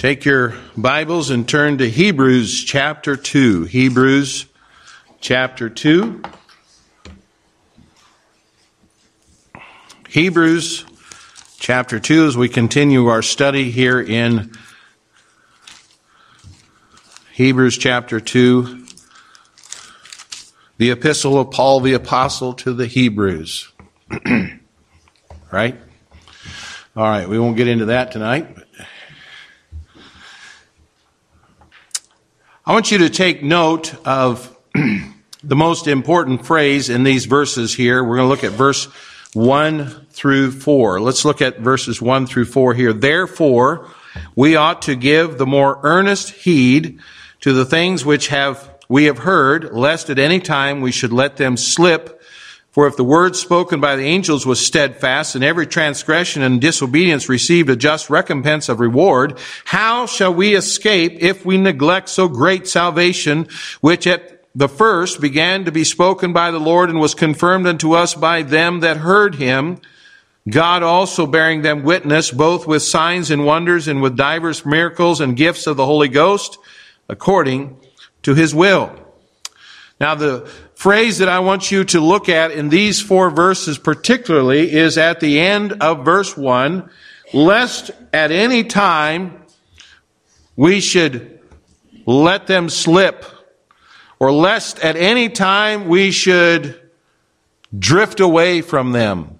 Take your Bibles and turn to Hebrews chapter 2. Hebrews chapter 2. Hebrews chapter 2 as we continue our study here in Hebrews chapter 2, the epistle of Paul the Apostle to the Hebrews. right? All right, we won't get into that tonight. I want you to take note of the most important phrase in these verses here. We're going to look at verse 1 through 4. Let's look at verses 1 through 4 here. Therefore, we ought to give the more earnest heed to the things which have we have heard, lest at any time we should let them slip for if the word spoken by the angels was steadfast, and every transgression and disobedience received a just recompense of reward, how shall we escape if we neglect so great salvation, which at the first began to be spoken by the Lord and was confirmed unto us by them that heard him, God also bearing them witness, both with signs and wonders and with divers miracles and gifts of the Holy Ghost, according to his will. Now the phrase that I want you to look at in these four verses particularly is at the end of verse 1, lest at any time we should let them slip, or lest at any time we should drift away from them.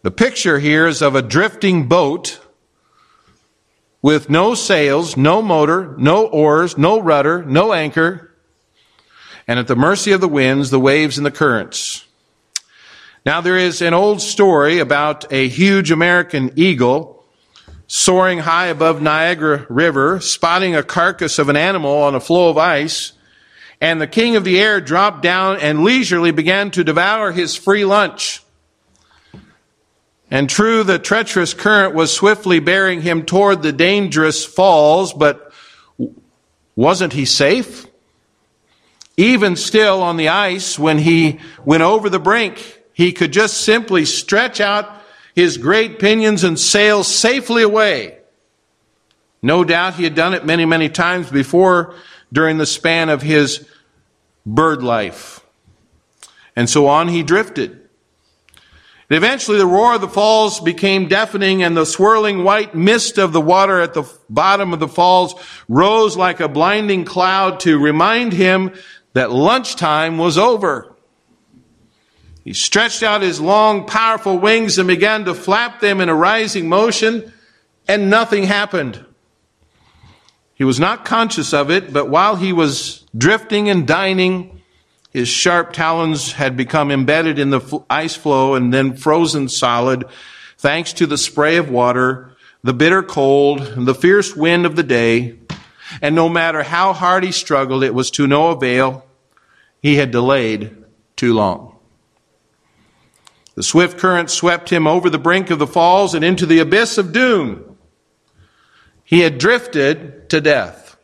The picture here is of a drifting boat with no sails, no motor, no oars, no rudder, no anchor, and at the mercy of the winds, the waves, and the currents. Now, there is an old story about a huge American eagle soaring high above Niagara River, spotting a carcass of an animal on a floe of ice, and the king of the air dropped down and leisurely began to devour his free lunch. And true, the treacherous current was swiftly bearing him toward the dangerous falls, but wasn't he safe? Even still on the ice, when he went over the brink, he could just simply stretch out his great pinions and sail safely away. No doubt he had done it many, many times before during the span of his bird life. And so on he drifted. And eventually the roar of the falls became deafening and the swirling white mist of the water at the bottom of the falls rose like a blinding cloud to remind him that lunchtime was over. He stretched out his long, powerful wings and began to flap them in a rising motion, and nothing happened. He was not conscious of it, but while he was drifting and dining, his sharp talons had become embedded in the ice floe and then frozen solid, thanks to the spray of water, the bitter cold, and the fierce wind of the day. And no matter how hard he struggled, it was to no avail. He had delayed too long. The swift current swept him over the brink of the falls and into the abyss of doom. He had drifted to death.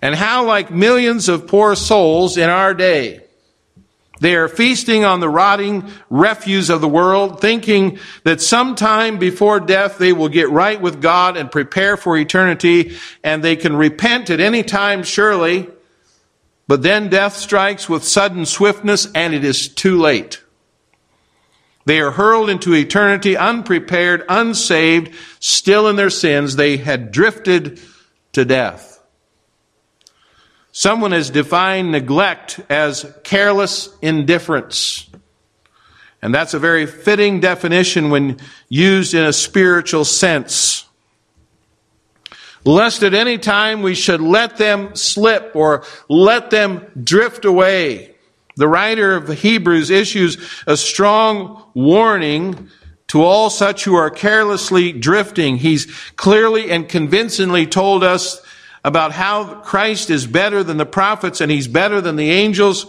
And how, like millions of poor souls in our day, they are feasting on the rotting refuse of the world, thinking that sometime before death they will get right with God and prepare for eternity, and they can repent at any time, surely. But then death strikes with sudden swiftness, and it is too late. They are hurled into eternity unprepared, unsaved, still in their sins. They had drifted to death. Someone has defined neglect as careless indifference. And that's a very fitting definition when used in a spiritual sense. Lest at any time we should let them slip or let them drift away. The writer of Hebrews issues a strong warning to all such who are carelessly drifting. He's clearly and convincingly told us about how Christ is better than the prophets and he's better than the angels.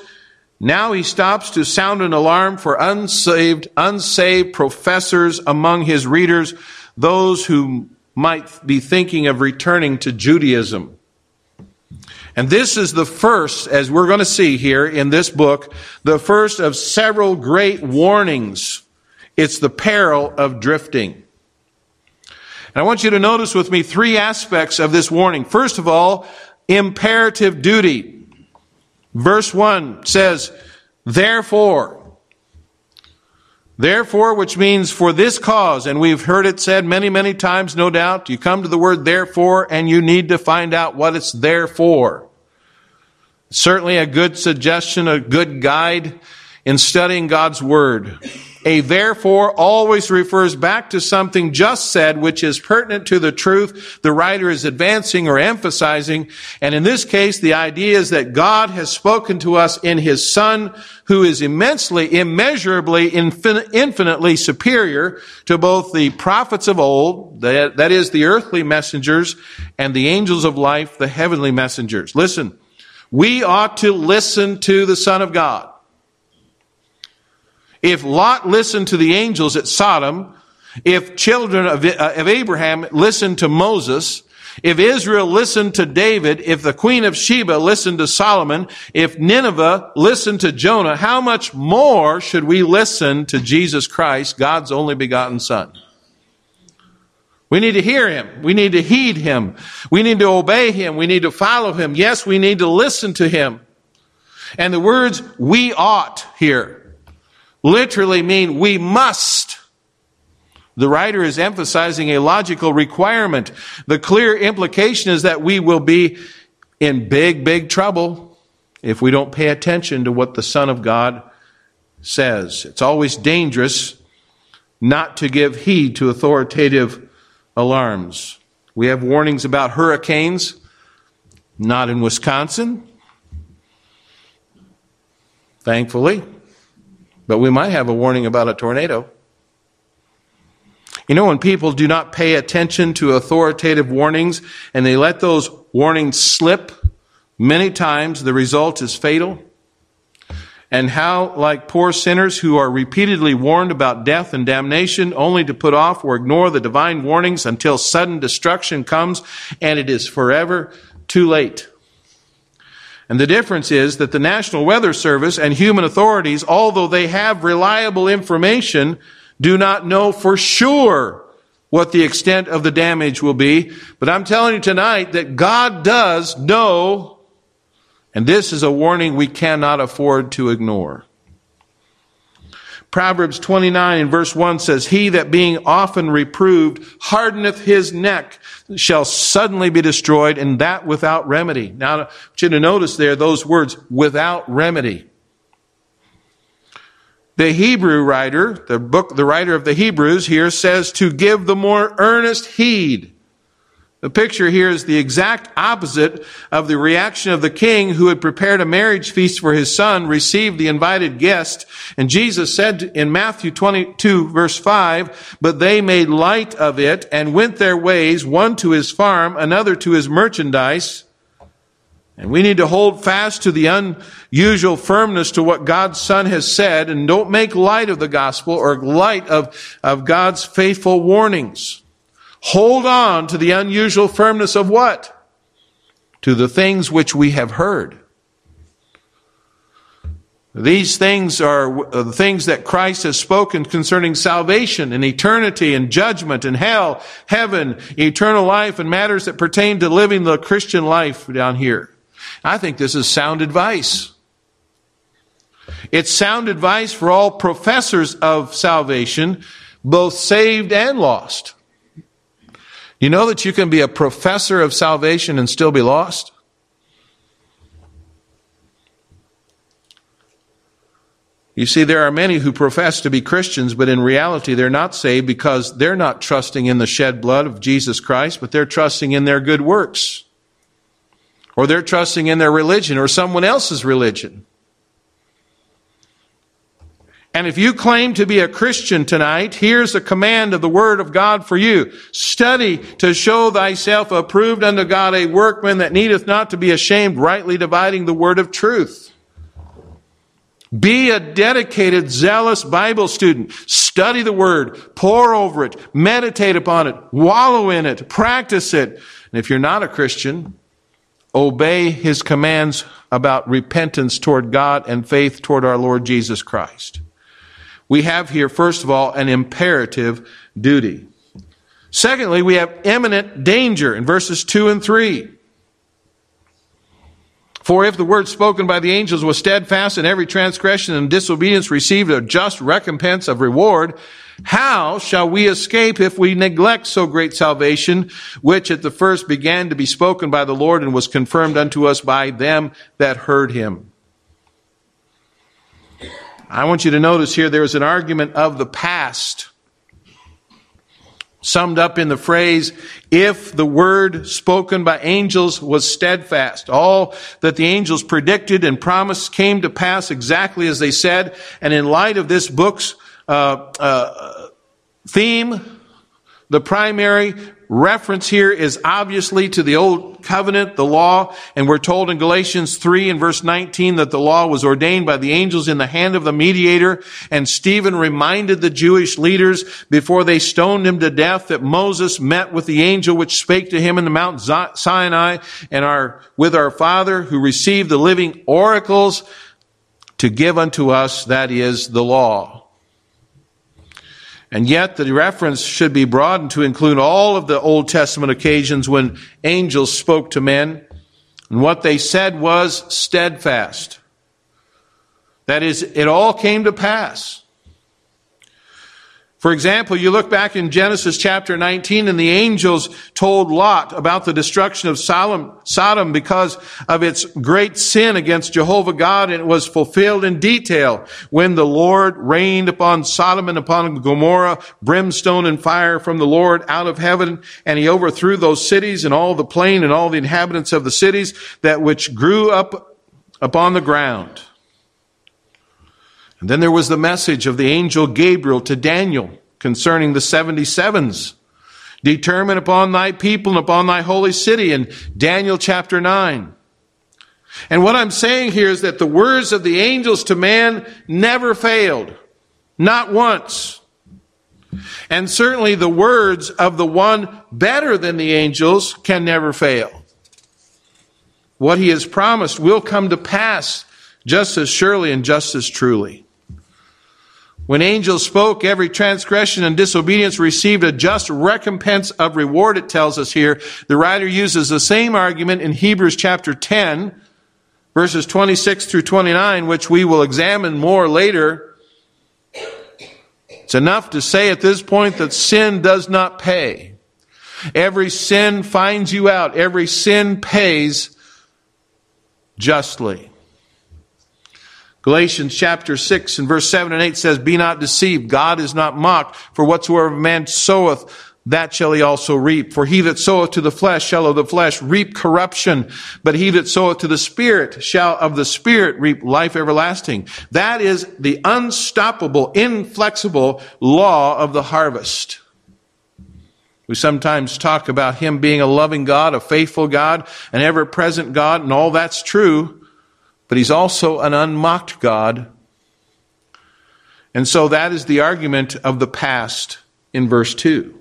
Now he stops to sound an alarm for unsaved, unsaved professors among his readers, those who might be thinking of returning to Judaism. And this is the first, as we're going to see here in this book, the first of several great warnings. It's the peril of drifting. And I want you to notice with me three aspects of this warning. First of all, imperative duty. Verse 1 says, Therefore, Therefore, which means for this cause, and we've heard it said many, many times, no doubt. You come to the word therefore, and you need to find out what it's there for. Certainly a good suggestion, a good guide in studying God's Word. A therefore always refers back to something just said, which is pertinent to the truth the writer is advancing or emphasizing. And in this case, the idea is that God has spoken to us in His Son, who is immensely, immeasurably, infin- infinitely superior to both the prophets of old, that, that is the earthly messengers, and the angels of life, the heavenly messengers. Listen, we ought to listen to the Son of God. If Lot listened to the angels at Sodom, if children of, uh, of Abraham listened to Moses, if Israel listened to David, if the Queen of Sheba listened to Solomon, if Nineveh listened to Jonah, how much more should we listen to Jesus Christ, God's only begotten Son? We need to hear Him. We need to heed Him. We need to obey Him. We need to follow Him. Yes, we need to listen to Him. And the words we ought here literally mean we must. The writer is emphasizing a logical requirement. The clear implication is that we will be in big, big trouble if we don't pay attention to what the Son of God says. It's always dangerous not to give heed to authoritative alarms. We have warnings about hurricanes, not in Wisconsin, thankfully. But we might have a warning about a tornado. You know, when people do not pay attention to authoritative warnings and they let those warnings slip, many times the result is fatal. And how, like poor sinners who are repeatedly warned about death and damnation, only to put off or ignore the divine warnings until sudden destruction comes and it is forever too late. And the difference is that the National Weather Service and human authorities, although they have reliable information, do not know for sure what the extent of the damage will be. But I'm telling you tonight that God does know, and this is a warning we cannot afford to ignore. Proverbs 29 and verse 1 says, He that being often reproved hardeneth his neck shall suddenly be destroyed, and that without remedy. Now, I want you to notice there those words, without remedy. The Hebrew writer, the book, the writer of the Hebrews here says to give the more earnest heed the picture here is the exact opposite of the reaction of the king who had prepared a marriage feast for his son, received the invited guest. And Jesus said in Matthew 22 verse 5, but they made light of it and went their ways, one to his farm, another to his merchandise. And we need to hold fast to the unusual firmness to what God's Son has said and don't make light of the gospel or light of, of God's faithful warnings. Hold on to the unusual firmness of what? To the things which we have heard. These things are uh, the things that Christ has spoken concerning salvation and eternity and judgment and hell, heaven, eternal life, and matters that pertain to living the Christian life down here. I think this is sound advice. It's sound advice for all professors of salvation, both saved and lost. You know that you can be a professor of salvation and still be lost? You see, there are many who profess to be Christians, but in reality they're not saved because they're not trusting in the shed blood of Jesus Christ, but they're trusting in their good works. Or they're trusting in their religion or someone else's religion. And if you claim to be a Christian tonight, here's a command of the Word of God for you. Study to show thyself approved unto God, a workman that needeth not to be ashamed, rightly dividing the Word of truth. Be a dedicated, zealous Bible student. Study the Word, pore over it, meditate upon it, wallow in it, practice it. And if you're not a Christian, obey His commands about repentance toward God and faith toward our Lord Jesus Christ. We have here, first of all, an imperative duty. Secondly, we have imminent danger in verses 2 and 3. For if the word spoken by the angels was steadfast and every transgression and disobedience received a just recompense of reward, how shall we escape if we neglect so great salvation, which at the first began to be spoken by the Lord and was confirmed unto us by them that heard him? I want you to notice here there is an argument of the past summed up in the phrase, if the word spoken by angels was steadfast. All that the angels predicted and promised came to pass exactly as they said. And in light of this book's uh, uh, theme, the primary reference here is obviously to the old covenant, the law, and we're told in Galatians 3 and verse 19 that the law was ordained by the angels in the hand of the mediator, and Stephen reminded the Jewish leaders before they stoned him to death that Moses met with the angel which spake to him in the Mount Sinai and our, with our father who received the living oracles to give unto us, that is, the law. And yet the reference should be broadened to include all of the Old Testament occasions when angels spoke to men. And what they said was steadfast. That is, it all came to pass. For example, you look back in Genesis chapter 19 and the angels told Lot about the destruction of Sodom because of its great sin against Jehovah God and it was fulfilled in detail when the Lord rained upon Sodom and upon Gomorrah brimstone and fire from the Lord out of heaven and he overthrew those cities and all the plain and all the inhabitants of the cities that which grew up upon the ground. And then there was the message of the angel Gabriel to Daniel concerning the 77s. Determine upon thy people and upon thy holy city in Daniel chapter 9. And what I'm saying here is that the words of the angels to man never failed. Not once. And certainly the words of the one better than the angels can never fail. What he has promised will come to pass just as surely and just as truly. When angels spoke, every transgression and disobedience received a just recompense of reward, it tells us here. The writer uses the same argument in Hebrews chapter 10, verses 26 through 29, which we will examine more later. It's enough to say at this point that sin does not pay. Every sin finds you out. Every sin pays justly. Galatians chapter 6 and verse 7 and 8 says, Be not deceived. God is not mocked. For whatsoever man soweth, that shall he also reap. For he that soweth to the flesh shall of the flesh reap corruption, but he that soweth to the Spirit shall of the Spirit reap life everlasting. That is the unstoppable, inflexible law of the harvest. We sometimes talk about him being a loving God, a faithful God, an ever present God, and all that's true but he's also an unmocked God. And so that is the argument of the past in verse 2.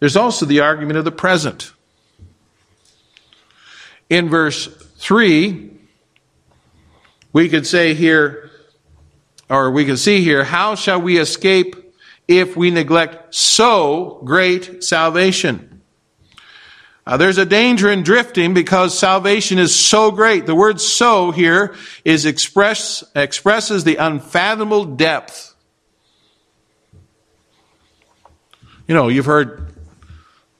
There's also the argument of the present. In verse 3, we could say here, or we can see here, how shall we escape if we neglect so great salvation? Uh, there's a danger in drifting because salvation is so great. The word so here is express, expresses the unfathomable depth. You know, you've heard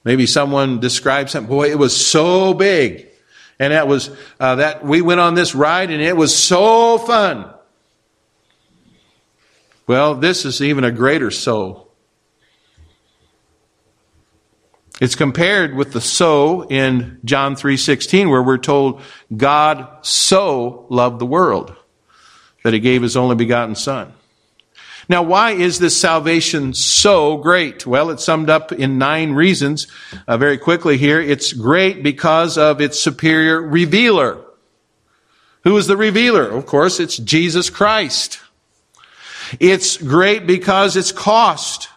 maybe someone describe something, boy, it was so big. And that was, uh, that we went on this ride and it was so fun. Well, this is even a greater so. It's compared with the so in John 3:16 where we're told God so loved the world that he gave his only begotten son. Now, why is this salvation so great? Well, it's summed up in nine reasons. Uh, very quickly here, it's great because of its superior revealer. Who is the revealer? Of course, it's Jesus Christ. It's great because it's cost.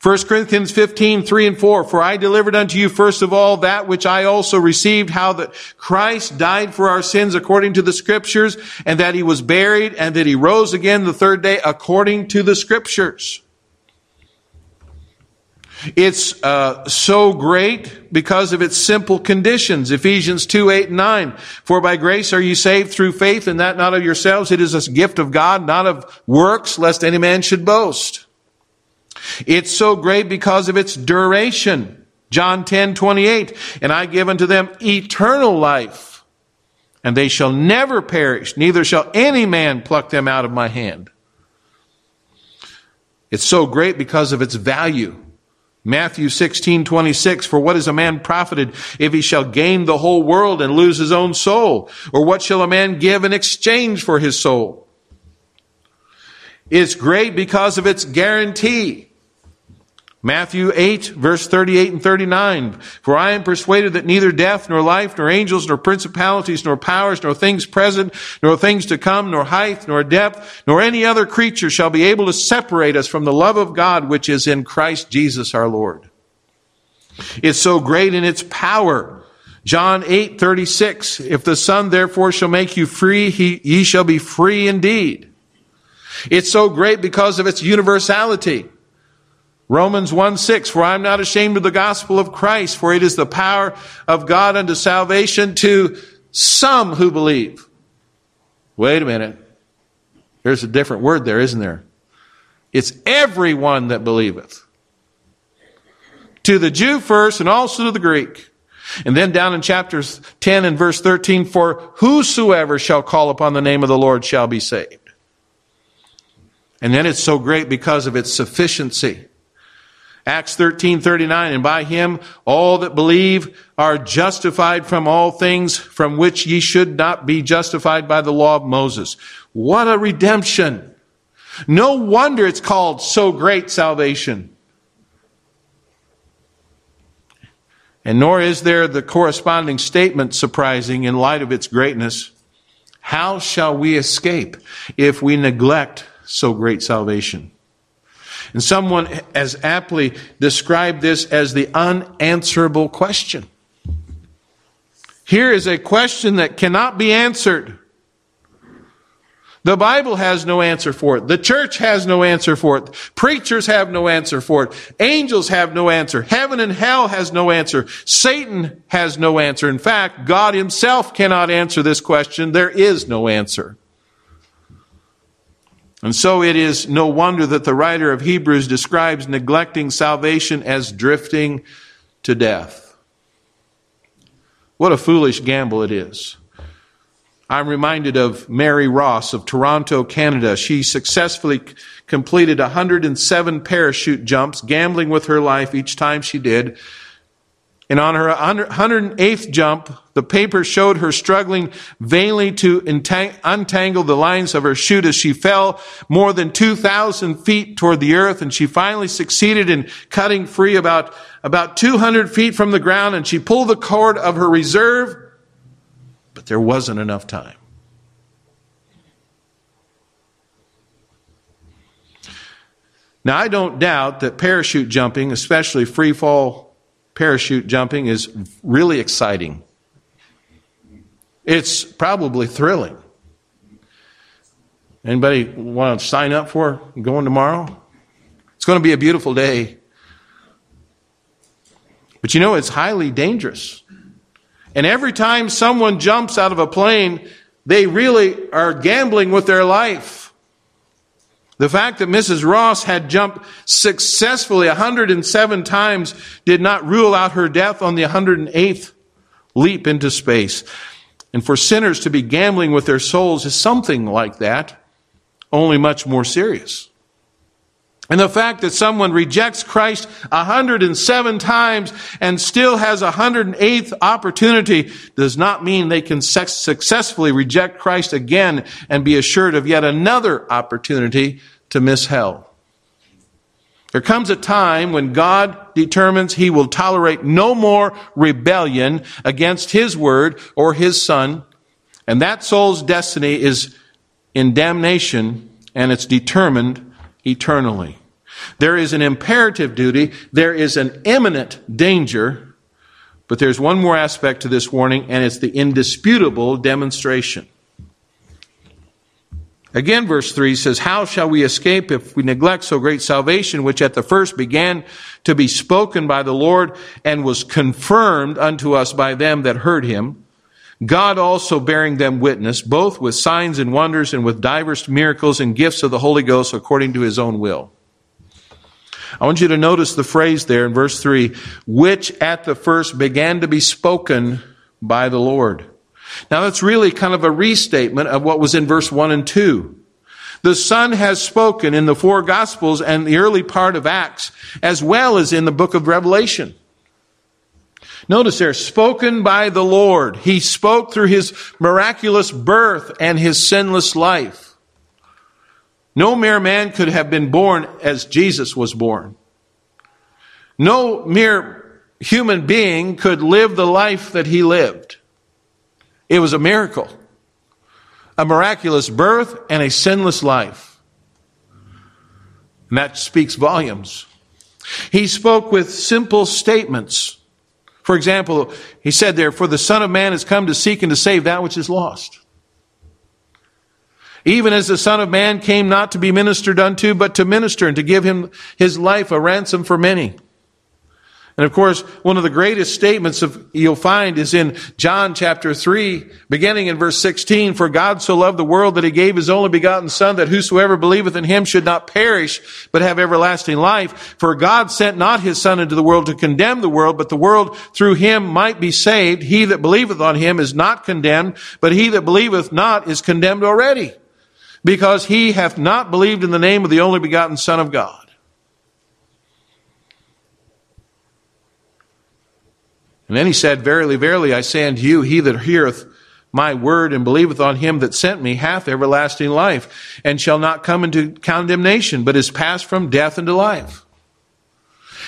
1 Corinthians 15, 3 and 4. For I delivered unto you first of all that which I also received, how that Christ died for our sins according to the scriptures, and that he was buried, and that he rose again the third day according to the scriptures. It's uh, so great because of its simple conditions. Ephesians 2, 8, and 9. For by grace are you saved through faith, and that not of yourselves. It is a gift of God, not of works, lest any man should boast. It's so great because of its duration. John 10, 28. And I give unto them eternal life, and they shall never perish, neither shall any man pluck them out of my hand. It's so great because of its value. Matthew 16, 26, for what is a man profited if he shall gain the whole world and lose his own soul? Or what shall a man give in exchange for his soul? It's great because of its guarantee. Matthew 8, verse 38 and 39. For I am persuaded that neither death, nor life, nor angels, nor principalities, nor powers, nor things present, nor things to come, nor height, nor depth, nor any other creature shall be able to separate us from the love of God which is in Christ Jesus our Lord. It's so great in its power. John 8, 36. If the Son therefore shall make you free, he, ye shall be free indeed. It's so great because of its universality. Romans 1 6, for I am not ashamed of the gospel of Christ, for it is the power of God unto salvation to some who believe. Wait a minute. There's a different word there, isn't there? It's everyone that believeth. To the Jew first and also to the Greek. And then down in chapters 10 and verse 13, for whosoever shall call upon the name of the Lord shall be saved. And then it's so great because of its sufficiency. Acts 13, 39, and by him all that believe are justified from all things from which ye should not be justified by the law of Moses. What a redemption. No wonder it's called so great salvation. And nor is there the corresponding statement surprising in light of its greatness. How shall we escape if we neglect so great salvation? And someone has aptly described this as the unanswerable question. Here is a question that cannot be answered. The Bible has no answer for it. The church has no answer for it. Preachers have no answer for it. Angels have no answer. Heaven and hell has no answer. Satan has no answer. In fact, God himself cannot answer this question. There is no answer. And so it is no wonder that the writer of Hebrews describes neglecting salvation as drifting to death. What a foolish gamble it is. I'm reminded of Mary Ross of Toronto, Canada. She successfully completed 107 parachute jumps, gambling with her life each time she did. And on her 108th jump, the paper showed her struggling vainly to untangle the lines of her chute as she fell more than 2,000 feet toward the earth. And she finally succeeded in cutting free about, about 200 feet from the ground. And she pulled the cord of her reserve, but there wasn't enough time. Now, I don't doubt that parachute jumping, especially free fall parachute jumping is really exciting. It's probably thrilling. Anybody want to sign up for going tomorrow? It's going to be a beautiful day. But you know, it's highly dangerous. And every time someone jumps out of a plane, they really are gambling with their life. The fact that Mrs. Ross had jumped successfully 107 times did not rule out her death on the 108th leap into space. And for sinners to be gambling with their souls is something like that, only much more serious. And the fact that someone rejects Christ 107 times and still has a 108th opportunity does not mean they can successfully reject Christ again and be assured of yet another opportunity to miss hell. There comes a time when God determines he will tolerate no more rebellion against his word or his son, and that soul's destiny is in damnation and it's determined eternally. There is an imperative duty, there is an imminent danger, but there's one more aspect to this warning, and it's the indisputable demonstration. Again, verse 3 says, How shall we escape if we neglect so great salvation, which at the first began to be spoken by the Lord and was confirmed unto us by them that heard him? God also bearing them witness, both with signs and wonders and with divers miracles and gifts of the Holy Ghost according to his own will. I want you to notice the phrase there in verse 3, which at the first began to be spoken by the Lord. Now that's really kind of a restatement of what was in verse 1 and 2. The Son has spoken in the four Gospels and the early part of Acts, as well as in the book of Revelation. Notice there, spoken by the Lord. He spoke through his miraculous birth and his sinless life. No mere man could have been born as Jesus was born. No mere human being could live the life that he lived. It was a miracle, a miraculous birth, and a sinless life. And that speaks volumes. He spoke with simple statements. For example, he said there, For the Son of Man has come to seek and to save that which is lost. Even as the Son of Man came not to be ministered unto, but to minister and to give him his life a ransom for many. And of course, one of the greatest statements of, you'll find is in John chapter 3, beginning in verse 16, For God so loved the world that he gave his only begotten Son, that whosoever believeth in him should not perish, but have everlasting life. For God sent not his Son into the world to condemn the world, but the world through him might be saved. He that believeth on him is not condemned, but he that believeth not is condemned already, because he hath not believed in the name of the only begotten Son of God. And then he said, Verily, verily, I say unto you, he that heareth my word and believeth on him that sent me hath everlasting life, and shall not come into condemnation, but is passed from death into life.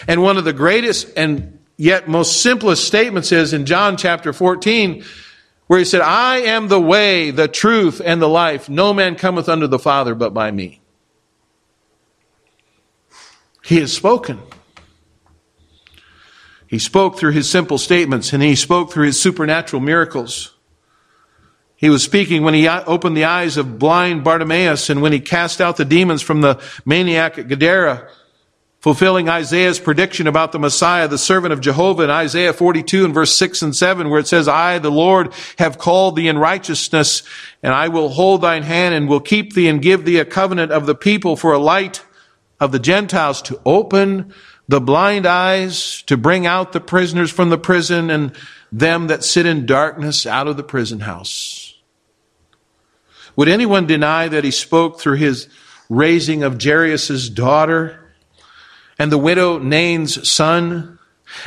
And one of the greatest and yet most simplest statements is in John chapter 14, where he said, I am the way, the truth, and the life. No man cometh unto the Father but by me. He has spoken. He spoke through his simple statements and he spoke through his supernatural miracles. He was speaking when he opened the eyes of blind Bartimaeus and when he cast out the demons from the maniac at Gadara, fulfilling Isaiah's prediction about the Messiah, the servant of Jehovah in Isaiah 42 and verse 6 and 7, where it says, I, the Lord, have called thee in righteousness, and I will hold thine hand and will keep thee and give thee a covenant of the people for a light of the Gentiles to open the blind eyes to bring out the prisoners from the prison and them that sit in darkness out of the prison house. Would anyone deny that he spoke through his raising of Jairus' daughter and the widow Nain's son,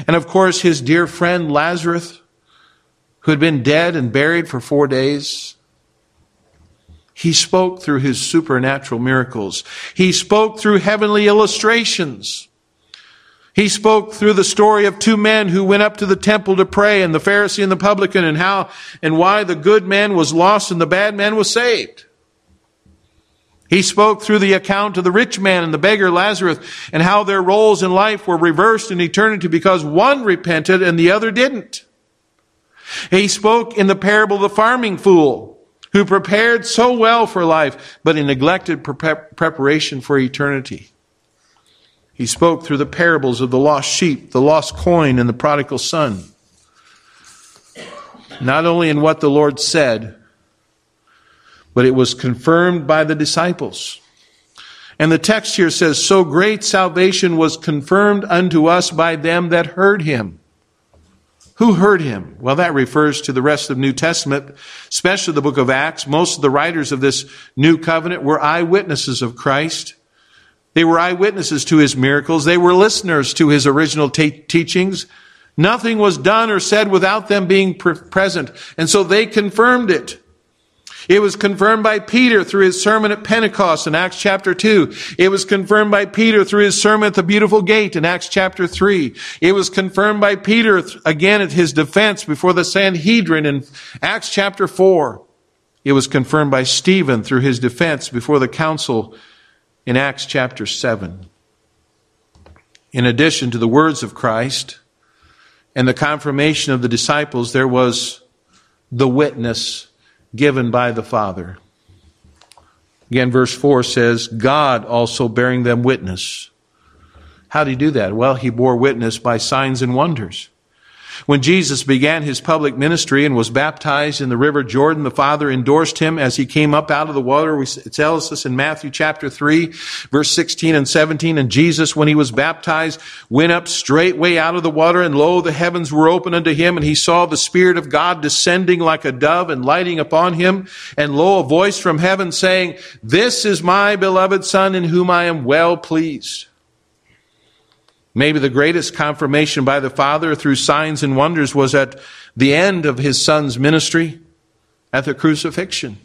and of course his dear friend Lazarus, who had been dead and buried for four days? He spoke through his supernatural miracles. He spoke through heavenly illustrations. He spoke through the story of two men who went up to the temple to pray and the Pharisee and the publican and how and why the good man was lost and the bad man was saved. He spoke through the account of the rich man and the beggar Lazarus and how their roles in life were reversed in eternity because one repented and the other didn't. He spoke in the parable of the farming fool who prepared so well for life, but neglected preparation for eternity. He spoke through the parables of the lost sheep, the lost coin, and the prodigal son. Not only in what the Lord said, but it was confirmed by the disciples. And the text here says, So great salvation was confirmed unto us by them that heard him. Who heard him? Well, that refers to the rest of the New Testament, especially the book of Acts. Most of the writers of this new covenant were eyewitnesses of Christ. They were eyewitnesses to his miracles. They were listeners to his original teachings. Nothing was done or said without them being present. And so they confirmed it. It was confirmed by Peter through his sermon at Pentecost in Acts chapter 2. It was confirmed by Peter through his sermon at the beautiful gate in Acts chapter 3. It was confirmed by Peter again at his defense before the Sanhedrin in Acts chapter 4. It was confirmed by Stephen through his defense before the council in Acts chapter 7. In addition to the words of Christ and the confirmation of the disciples, there was the witness given by the Father. Again, verse 4 says, God also bearing them witness. How did he do that? Well, he bore witness by signs and wonders. When Jesus began his public ministry and was baptized in the river Jordan, the Father endorsed him as he came up out of the water. It tells us in Matthew chapter 3, verse 16 and 17, and Jesus, when he was baptized, went up straightway out of the water, and lo, the heavens were opened unto him, and he saw the Spirit of God descending like a dove and lighting upon him. And lo, a voice from heaven saying, This is my beloved Son in whom I am well pleased. Maybe the greatest confirmation by the Father through signs and wonders was at the end of his Son's ministry at the crucifixion.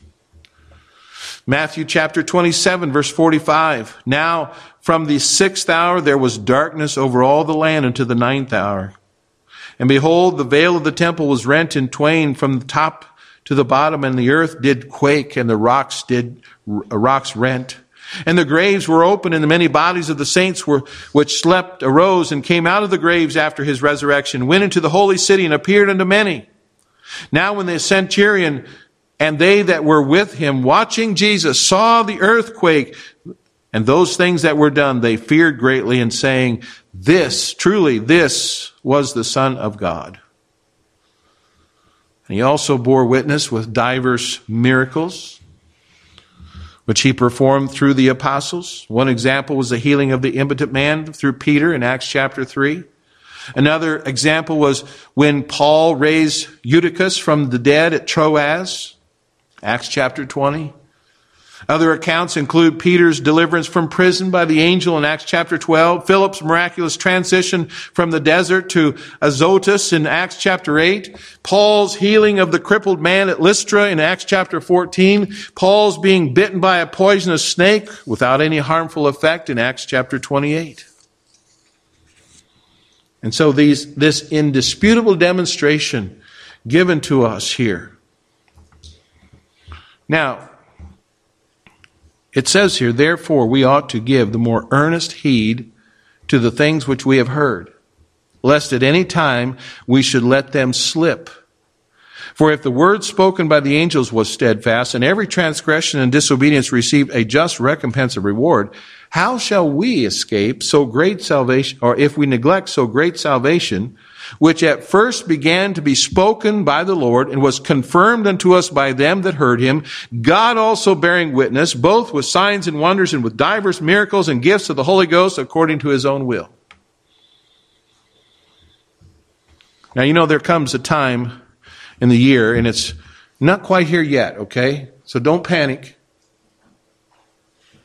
Matthew chapter 27 verse 45. Now from the sixth hour there was darkness over all the land unto the ninth hour. And behold, the veil of the temple was rent in twain from the top to the bottom, and the earth did quake, and the rocks did, rocks rent. And the graves were open, and the many bodies of the saints were, which slept arose and came out of the graves after his resurrection, went into the holy city and appeared unto many. Now when the centurion and they that were with him watching Jesus saw the earthquake and those things that were done, they feared greatly and saying, this, truly, this was the Son of God. And he also bore witness with divers miracles which he performed through the apostles. One example was the healing of the impotent man through Peter in Acts chapter 3. Another example was when Paul raised Eutychus from the dead at Troas, Acts chapter 20. Other accounts include Peter's deliverance from prison by the angel in Acts chapter 12, Philip's miraculous transition from the desert to Azotus in Acts chapter 8, Paul's healing of the crippled man at Lystra in Acts chapter 14, Paul's being bitten by a poisonous snake without any harmful effect in Acts chapter 28. And so these, this indisputable demonstration given to us here. Now, it says here, therefore, we ought to give the more earnest heed to the things which we have heard, lest at any time we should let them slip. For if the word spoken by the angels was steadfast, and every transgression and disobedience received a just recompense of reward, how shall we escape so great salvation, or if we neglect so great salvation, which at first began to be spoken by the Lord and was confirmed unto us by them that heard him, God also bearing witness, both with signs and wonders and with divers miracles and gifts of the Holy Ghost according to his own will. Now, you know, there comes a time in the year, and it's not quite here yet, okay? So don't panic.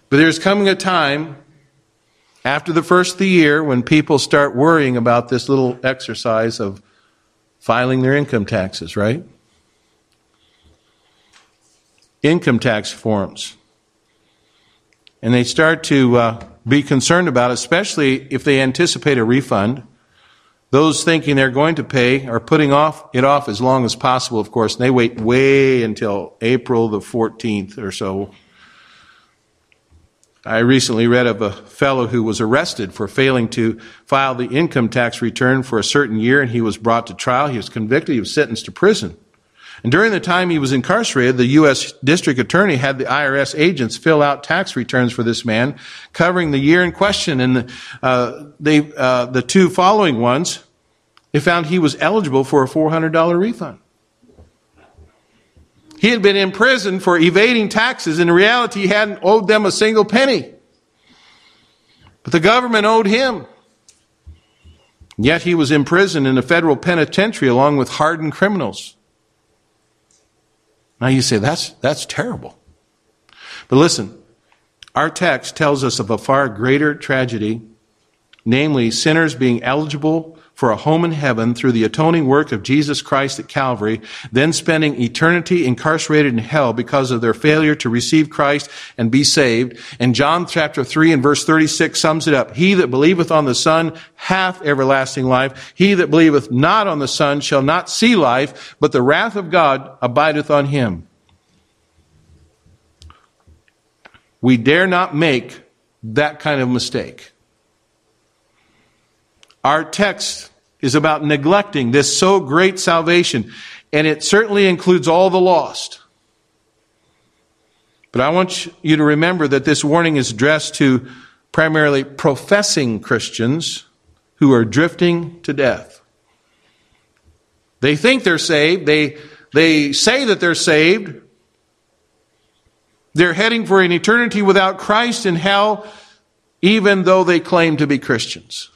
But there's coming a time after the first of the year, when people start worrying about this little exercise of filing their income taxes, right? Income tax forms. And they start to uh, be concerned about it, especially if they anticipate a refund. Those thinking they're going to pay are putting off it off as long as possible, of course, and they wait way until April the 14th or so I recently read of a fellow who was arrested for failing to file the income tax return for a certain year and he was brought to trial. He was convicted. He was sentenced to prison. And during the time he was incarcerated, the U.S. District Attorney had the IRS agents fill out tax returns for this man covering the year in question. And uh, they, uh, the two following ones, they found he was eligible for a $400 refund. He had been in prison for evading taxes. And in reality, he hadn't owed them a single penny. But the government owed him. Yet he was imprisoned in a federal penitentiary along with hardened criminals. Now you say, that's, that's terrible. But listen, our text tells us of a far greater tragedy, namely sinners being eligible for a home in heaven through the atoning work of Jesus Christ at Calvary, then spending eternity incarcerated in hell because of their failure to receive Christ and be saved. And John chapter 3 and verse 36 sums it up. He that believeth on the Son hath everlasting life. He that believeth not on the Son shall not see life, but the wrath of God abideth on him. We dare not make that kind of mistake. Our text is about neglecting this so great salvation, and it certainly includes all the lost. But I want you to remember that this warning is addressed to primarily professing Christians who are drifting to death. They think they're saved. They, they say that they're saved. They're heading for an eternity without Christ in hell, even though they claim to be Christians.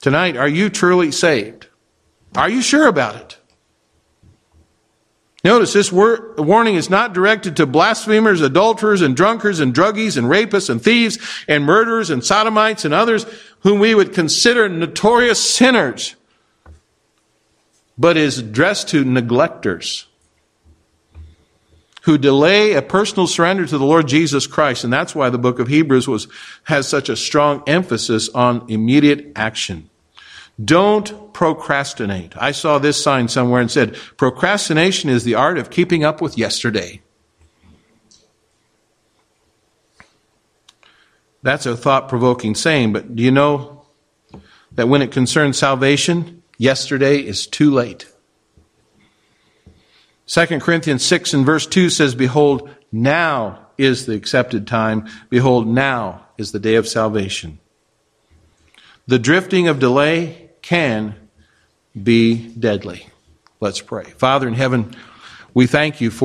Tonight, are you truly saved? Are you sure about it? Notice this wor- warning is not directed to blasphemers, adulterers, and drunkards, and druggies, and rapists, and thieves, and murderers, and sodomites, and others whom we would consider notorious sinners, but is addressed to neglectors who delay a personal surrender to the Lord Jesus Christ. And that's why the book of Hebrews was, has such a strong emphasis on immediate action. Don't procrastinate. I saw this sign somewhere and said, procrastination is the art of keeping up with yesterday. That's a thought provoking saying, but do you know that when it concerns salvation, yesterday is too late? 2 Corinthians 6 and verse 2 says, Behold, now is the accepted time. Behold, now is the day of salvation. The drifting of delay can be deadly. Let's pray. Father in heaven, we thank you for